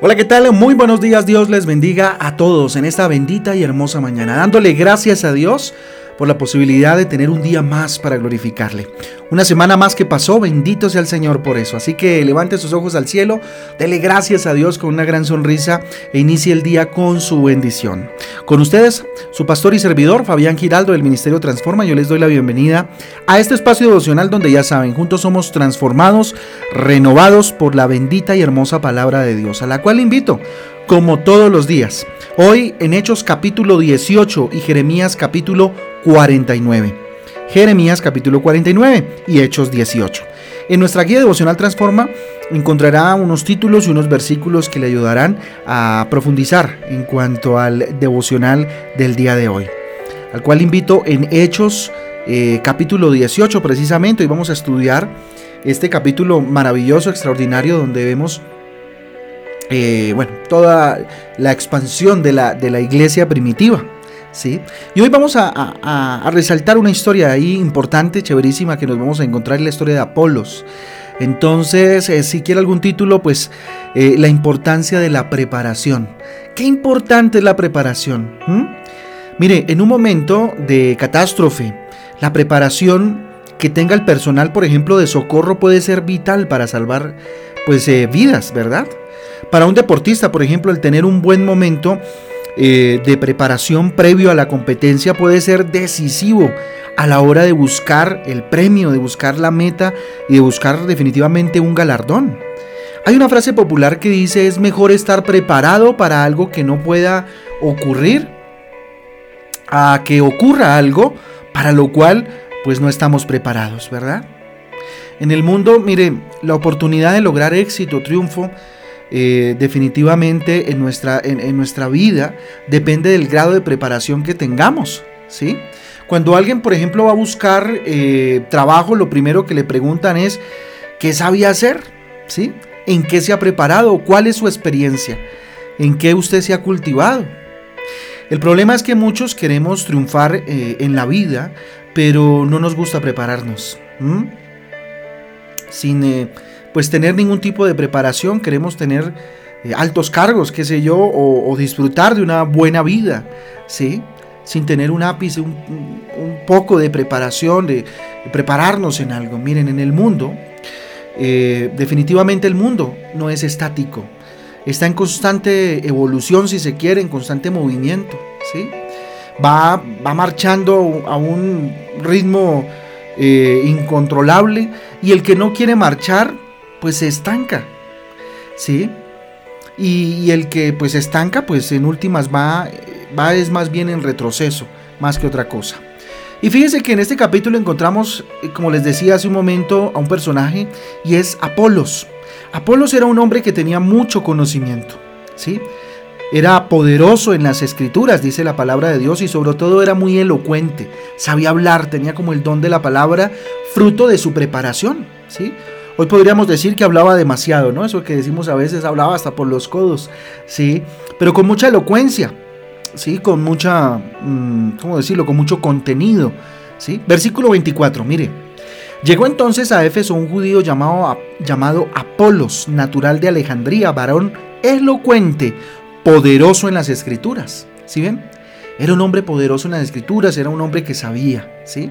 Hola, ¿qué tal? Muy buenos días, Dios les bendiga a todos en esta bendita y hermosa mañana, dándole gracias a Dios por la posibilidad de tener un día más para glorificarle. Una semana más que pasó, bendito sea el Señor por eso. Así que levante sus ojos al cielo, dele gracias a Dios con una gran sonrisa e inicie el día con su bendición. Con ustedes, su pastor y servidor, Fabián Giraldo del Ministerio Transforma, yo les doy la bienvenida a este espacio devocional donde ya saben, juntos somos transformados, renovados por la bendita y hermosa palabra de Dios, a la cual invito como todos los días. Hoy en Hechos capítulo 18 y Jeremías capítulo 49. Jeremías capítulo 49 y Hechos 18. En nuestra guía devocional Transforma encontrará unos títulos y unos versículos que le ayudarán a profundizar en cuanto al devocional del día de hoy, al cual invito en Hechos eh, capítulo 18 precisamente. Hoy vamos a estudiar este capítulo maravilloso, extraordinario, donde vemos eh, bueno, toda la expansión de la, de la iglesia primitiva. ¿sí? Y hoy vamos a, resaltar una historia ahí importante, chéverísima, que nos vamos a encontrar en la historia de Apolos. Entonces, eh, si quiere algún título, pues eh, la importancia de la preparación. ¿Qué importante es la preparación? Mire, en un momento de catástrofe, la preparación que tenga el personal, por ejemplo, de socorro puede ser vital para salvar pues vidas, ¿verdad? Para un deportista, por ejemplo, el tener un buen momento eh, de preparación previo a la competencia puede ser decisivo a la hora de buscar el premio, de buscar la meta y de buscar definitivamente un galardón. Hay una frase popular que dice es mejor estar preparado para algo que no pueda ocurrir a que ocurra algo para lo cual pues no estamos preparados, ¿verdad? En el mundo, mire, la oportunidad de lograr éxito, triunfo, eh, definitivamente en nuestra, en, nuestra vida depende del grado de preparación que tengamos. ¿sí? Cuando alguien, por ejemplo, va a buscar eh, trabajo, lo primero que le preguntan es, ¿qué sabía hacer? ¿Sí? ¿En qué se ha preparado? ¿Cuál es su experiencia? ¿En qué usted se ha cultivado? El problema es que muchos queremos triunfar eh, en la vida, pero no nos gusta prepararnos. Sin pues tener ningún tipo de preparación, queremos tener eh, altos cargos, qué sé yo, o, disfrutar de una buena vida, ¿sí? Sin tener un ápice, un, poco de preparación, de, prepararnos en algo. Miren, en el mundo, eh, definitivamente el mundo no es estático, está en constante evolución, si se quiere, en constante movimiento, ¿sí? Va, va marchando a un ritmo eh, incontrolable y el que no quiere marchar pues se estanca. ¿Sí? Y, el que pues estanca, pues en últimas va, va es más bien en retroceso, más que otra cosa. Y fíjense que en este capítulo encontramos, eh, como les decía hace un momento, a un personaje y es Apolos. Apolos era un hombre que tenía mucho conocimiento, ¿sí? Era poderoso en las escrituras, dice la palabra de Dios, y sobre todo era muy elocuente, sabía hablar, tenía como el don de la palabra, fruto de su preparación, ¿sí? Hoy podríamos decir que hablaba demasiado, ¿no? Eso que decimos a veces, hablaba hasta por los codos, ¿sí? Pero con mucha elocuencia, ¿sí? Con mucha, mm, ¿cómo decirlo? Con mucho contenido, ¿sí? Versículo 24, mire. Llegó entonces a Éfeso un judío llamado, llamado Apolos, natural de Alejandría, varón elocuente, poderoso en las escrituras. ¿Sí ven? Era un hombre poderoso en las escrituras, era un hombre que sabía, ¿sí?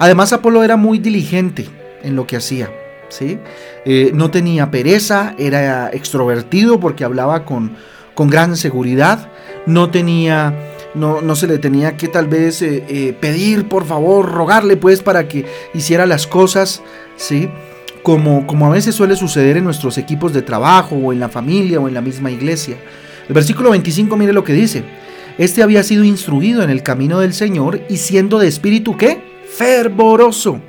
Además Apolo era muy diligente en lo que hacía. ¿Sí? Eh, no tenía pereza, era extrovertido porque hablaba con, con gran seguridad, no tenía, no, no, se le tenía que tal vez eh, eh, pedir, por favor, rogarle pues para que hiciera las cosas, ¿sí? Como, como a veces suele suceder en nuestros equipos de trabajo o en la familia o en la misma iglesia. El versículo 25 mire lo que dice. Este había sido instruido en el camino del Señor y siendo de espíritu qué? Fervoroso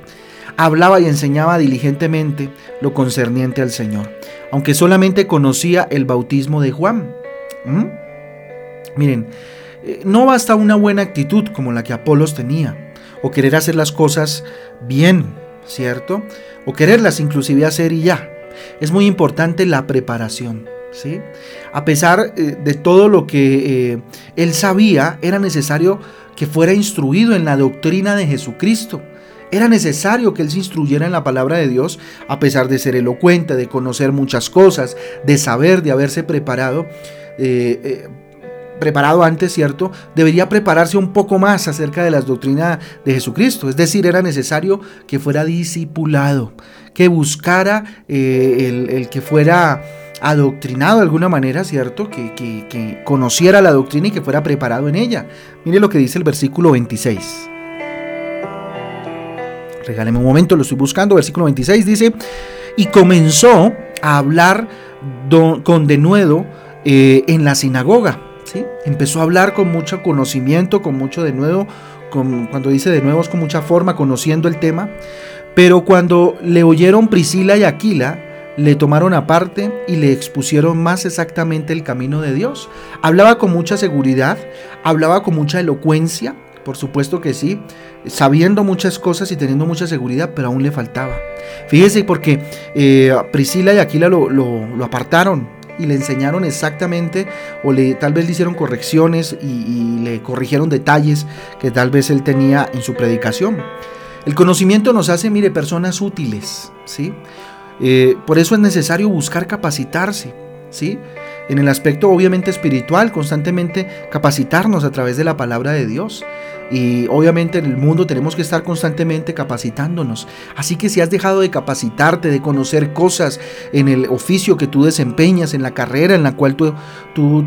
hablaba y enseñaba diligentemente lo concerniente al Señor, aunque solamente conocía el bautismo de Juan. ¿Mm? Miren, eh, no basta una buena actitud como la que Apolos tenía, o querer hacer las cosas bien, ¿cierto? O quererlas inclusive hacer y ya. Es muy importante la preparación. ¿Sí? A pesar eh, de todo lo que eh, él sabía, era necesario que fuera instruido en la doctrina de Jesucristo Era necesario que él se instruyera en la palabra de Dios, a pesar de ser elocuente, de conocer muchas cosas, de saber, de haberse preparado. Eh, eh, preparado antes, ¿cierto? Debería prepararse un poco más acerca de las doctrinas de Jesucristo. Es decir, era necesario que fuera discipulado, que buscara eh, el, que fuera adoctrinado de alguna manera, ¿cierto? Que, que, conociera la doctrina y que fuera preparado en ella. Mire lo que dice el versículo 26. Regáleme un momento, lo estoy buscando. Versículo 26 dice, y comenzó a hablar con denuedo eh, en la sinagoga. ¿sí? Empezó a hablar con mucho conocimiento, con mucho denuedo, con, cuando dice de nuevo es con mucha forma, conociendo el tema. Pero cuando le oyeron Priscila y Aquila, le tomaron aparte y le expusieron más exactamente el camino de Dios. Hablaba con mucha seguridad, hablaba con mucha elocuencia, por supuesto que sí, sabiendo muchas cosas y teniendo mucha seguridad, pero aún le faltaba. Fíjese porque eh, Priscila y Aquila lo, apartaron y le enseñaron exactamente, o le, tal vez le hicieron correcciones y, le corrigieron detalles que tal vez él tenía en su predicación. El conocimiento nos hace, mire, personas útiles, ¿sí? Eh, por eso es necesario buscar capacitarse, ¿sí? En el aspecto obviamente espiritual, constantemente capacitarnos a través de la palabra de Dios. Y obviamente en el mundo tenemos que estar constantemente capacitándonos. Así que si has dejado de capacitarte, de conocer cosas en el oficio que tú desempeñas, en la carrera en la cual tú,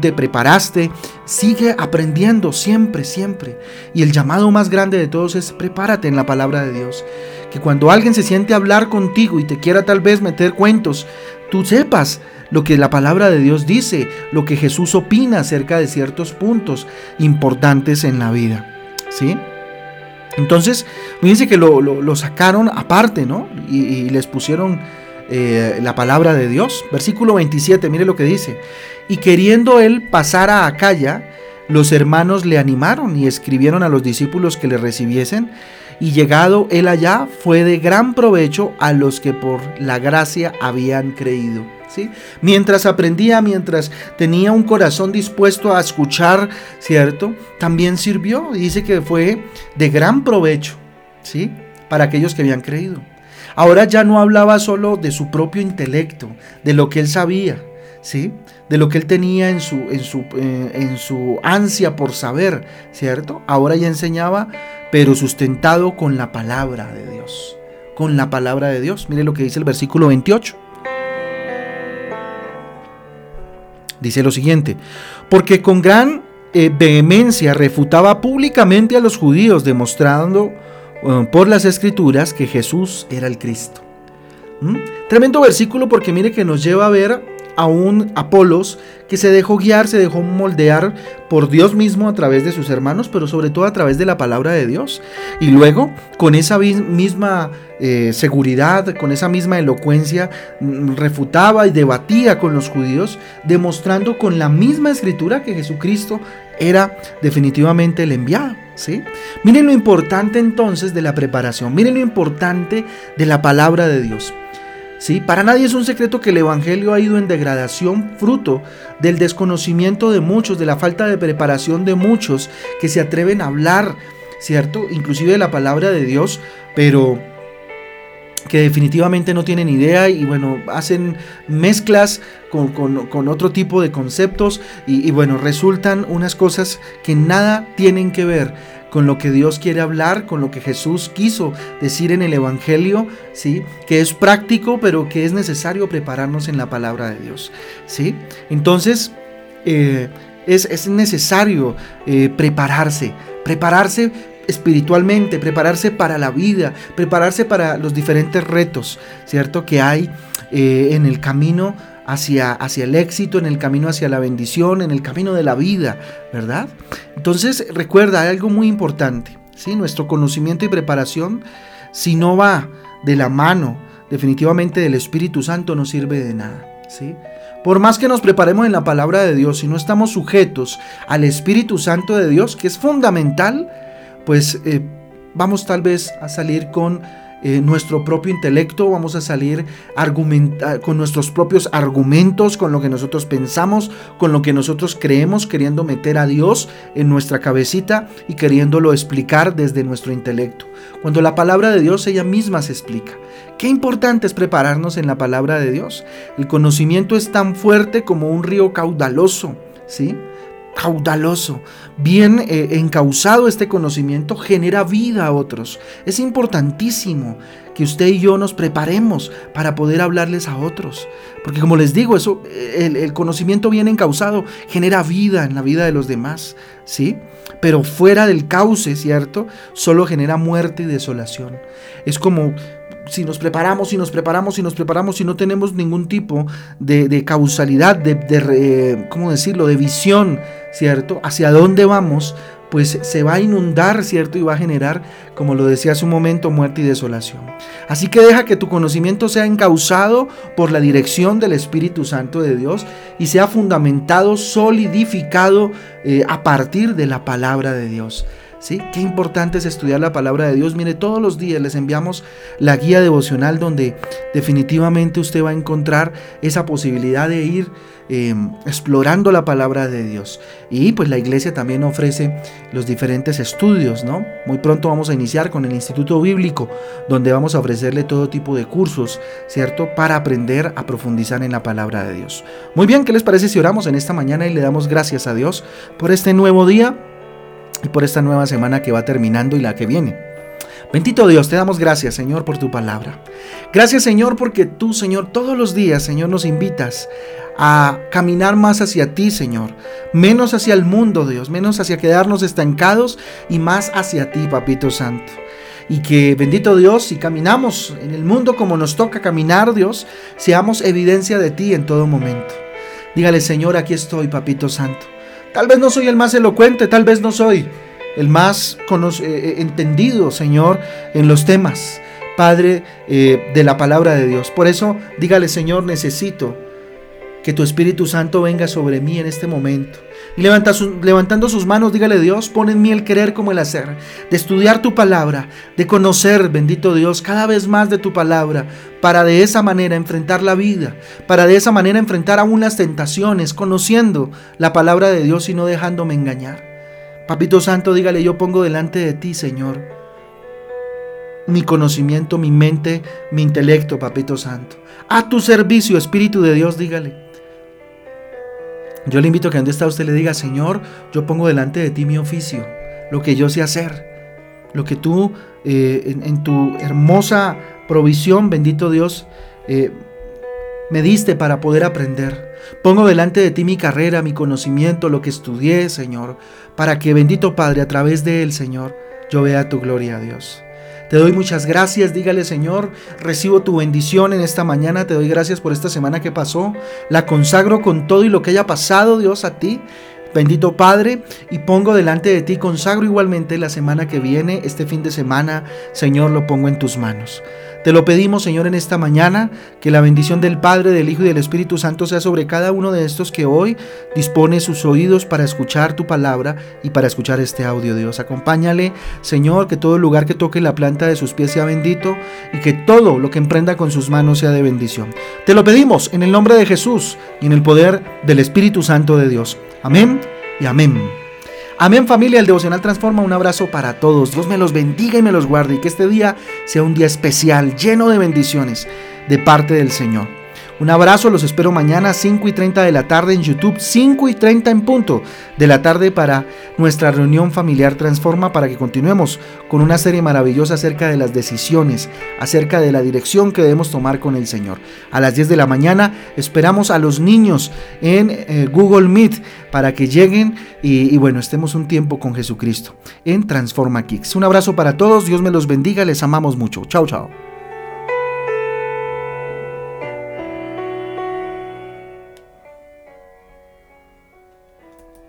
te preparaste, sigue aprendiendo siempre, siempre. Y el llamado más grande de todos es prepárate en la palabra de Dios. Que cuando alguien se siente hablar contigo y te quiera tal vez meter cuentos, tú sepas lo que la palabra de Dios dice, lo que Jesús opina acerca de ciertos puntos importantes en la vida. ¿sí? Entonces, fíjense que lo, sacaron aparte, ¿no? Y, les pusieron eh, la palabra de Dios. Versículo 27, mire lo que dice. Y queriendo él pasar a Acaya, los hermanos le animaron y escribieron a los discípulos que le recibiesen. Y llegado él allá, fue de gran provecho a los que por la gracia habían creído. Mientras aprendía, mientras tenía un corazón dispuesto a escuchar, ¿cierto? También sirvió. Dice que fue de gran provecho, ¿sí? Para aquellos que habían creído. Ahora ya no hablaba solo de su propio intelecto, de lo que él sabía, ¿sí? De lo que él tenía en su, en su, eh, en su ansia por saber, ¿cierto? Ahora ya enseñaba, pero sustentado con la palabra de Dios. Con la palabra de Dios. Mire lo que dice el versículo 28. Dice lo siguiente, porque con gran eh, vehemencia refutaba públicamente a los judíos, demostrando eh, por las escrituras que Jesús era el Cristo. ¿Mm? Tremendo versículo porque mire que nos lleva a ver a un Apolos que se dejó guiar, se dejó moldear por Dios mismo a través de sus hermanos, pero sobre todo a través de la palabra de Dios. Y luego, con esa misma eh, seguridad, con esa misma elocuencia, mm, refutaba y debatía con los judíos, demostrando con la misma escritura que Jesucristo era definitivamente el enviado. ¿sí? Miren lo importante entonces de la preparación, miren lo importante de la palabra de Dios. Para nadie es un secreto que el Evangelio ha ido en degradación fruto del desconocimiento de muchos, de la falta de preparación de muchos que se atreven a hablar, ¿cierto? Inclusive de la palabra de Dios, pero que definitivamente no tienen idea y bueno, hacen mezclas con, otro tipo de conceptos y bueno, resultan unas cosas que nada tienen que ver con lo que Dios quiere hablar, con lo que Jesús quiso decir en el Evangelio, ¿sí? Que es práctico, pero que es necesario prepararnos en la palabra de Dios, ¿sí? Entonces, eh, es, necesario eh, prepararse, prepararse espiritualmente, prepararse para la vida, prepararse para los diferentes retos, ¿cierto? Que hay eh, en el camino hacia, hacia el éxito, en el camino hacia la bendición, en el camino de la vida, ¿verdad? Entonces, recuerda, hay algo muy importante, ¿sí? Nuestro conocimiento y preparación, si no va de la mano definitivamente del Espíritu Santo, no sirve de nada, ¿sí? Por más que nos preparemos en la palabra de Dios, si no estamos sujetos al Espíritu Santo de Dios, que es fundamental, pues eh, vamos tal vez a salir con eh, nuestro propio intelecto, vamos a salir con nuestros propios argumentos, con lo que nosotros pensamos, con lo que nosotros creemos, queriendo meter a Dios en nuestra cabecita y queriéndolo explicar desde nuestro intelecto. Cuando la palabra de Dios ella misma se explica. Qué importante es prepararnos en la palabra de Dios. El conocimiento es tan fuerte como un río caudaloso, ¿sí? Caudaloso, bien eh, encausado este conocimiento, genera vida a otros. Es importantísimo que usted y yo nos preparemos para poder hablarles a otros. Porque como les digo, eso, el, conocimiento bien encausado genera vida en la vida de los demás, ¿sí? Pero fuera del cauce, ¿cierto? Solo genera muerte y desolación. Es como si nos preparamos, si nos preparamos, si nos preparamos, si no tenemos ningún tipo de, causalidad, de, ¿cómo decirlo?, de visión, ¿cierto? Hacia dónde vamos, pues se va a inundar, ¿cierto? Y va a generar, como lo decía hace un momento, muerte y desolación. Así que deja que tu conocimiento sea encausado por la dirección del Espíritu Santo de Dios y sea fundamentado, solidificado eh, a partir de la palabra de Dios. ¿Sí? Qué importante es estudiar la palabra de Dios. Mire, todos los días les enviamos la guía devocional donde definitivamente usted va a encontrar esa posibilidad de ir em, explorando la palabra de Dios. Y pues la iglesia también ofrece los diferentes estudios, ¿no? Muy pronto vamos a iniciar con el Instituto Bíblico, donde vamos a ofrecerle todo tipo de cursos, ¿cierto? Para aprender a profundizar en la palabra de Dios. Muy bien, ¿qué les parece si oramos en esta mañana y le damos gracias a Dios por este nuevo día? Y por esta nueva semana que va terminando y la que viene. Bendito Dios, te damos gracias, Señor, por tu palabra. Gracias, Señor, porque tú, Señor, todos los días, Señor, nos invitas a caminar más hacia ti, Señor. Menos hacia el mundo, Dios. Menos hacia quedarnos estancados y más hacia ti, Papito Santo. Y que, bendito Dios, si caminamos en el mundo como nos toca caminar, Dios, seamos evidencia de ti en todo momento. Dígale, Señor, aquí estoy, Papito Santo. Tal vez no soy el más elocuente, tal vez no soy el más eh, eh, entendido, Señor, en los temas, Padre, eh, de la palabra de Dios. Por eso, dígale, Señor, necesito que tu Espíritu Santo venga sobre mí en este momento. Y levantando sus manos, dígale Dios, pon en mí el querer como el hacer, de estudiar tu palabra, de conocer, bendito Dios, cada vez más de tu palabra, para de esa manera enfrentar la vida, para de esa manera enfrentar aún las tentaciones, conociendo la palabra de Dios y no dejándome engañar. Papito Santo, dígale, yo pongo delante de ti, Señor, mi conocimiento, mi mente, mi intelecto, Papito Santo. A tu servicio, Espíritu de Dios, dígale. Yo le invito a que donde está usted le diga, Señor, yo pongo delante de ti mi oficio, lo que yo sé hacer, lo que tú eh, en, tu hermosa provisión, bendito Dios, eh, me diste para poder aprender. Pongo delante de ti mi carrera, mi conocimiento, lo que estudié, Señor, para que, bendito Padre, a través de él, Señor, yo vea tu gloria Dios. Te doy muchas gracias, dígale Señor, recibo tu bendición en esta mañana, te doy gracias por esta semana que pasó, la consagro con todo y lo que haya pasado, Dios, a ti. Bendito Padre, y pongo delante de ti, consagro igualmente la semana que viene, este fin de semana, Señor, lo pongo en tus manos. Te lo pedimos, Señor, en esta mañana, que la bendición del Padre, del Hijo y del Espíritu Santo sea sobre cada uno de estos que hoy dispone sus oídos para escuchar tu palabra y para escuchar este audio, Dios. Acompáñale, Señor, que todo lugar que toque la planta de sus pies sea bendito y que todo lo que emprenda con sus manos sea de bendición. Te lo pedimos en el nombre de Jesús y en el poder del Espíritu Santo de Dios. Amén y amén. Amén familia, el devocional transforma. Un abrazo para todos. Dios me los bendiga y me los guarde y que este día sea un día especial, lleno de bendiciones de parte del Señor. Un abrazo, los espero mañana 5 y 30 de la tarde en YouTube, 5 y 30 en punto de la tarde para nuestra reunión familiar Transforma, para que continuemos con una serie maravillosa acerca de las decisiones, acerca de la dirección que debemos tomar con el Señor. A las 10 de la mañana esperamos a los niños en eh, Google Meet para que lleguen y, y bueno, estemos un tiempo con Jesucristo en Transforma Kicks. Un abrazo para todos, Dios me los bendiga, les amamos mucho. Chao, chao.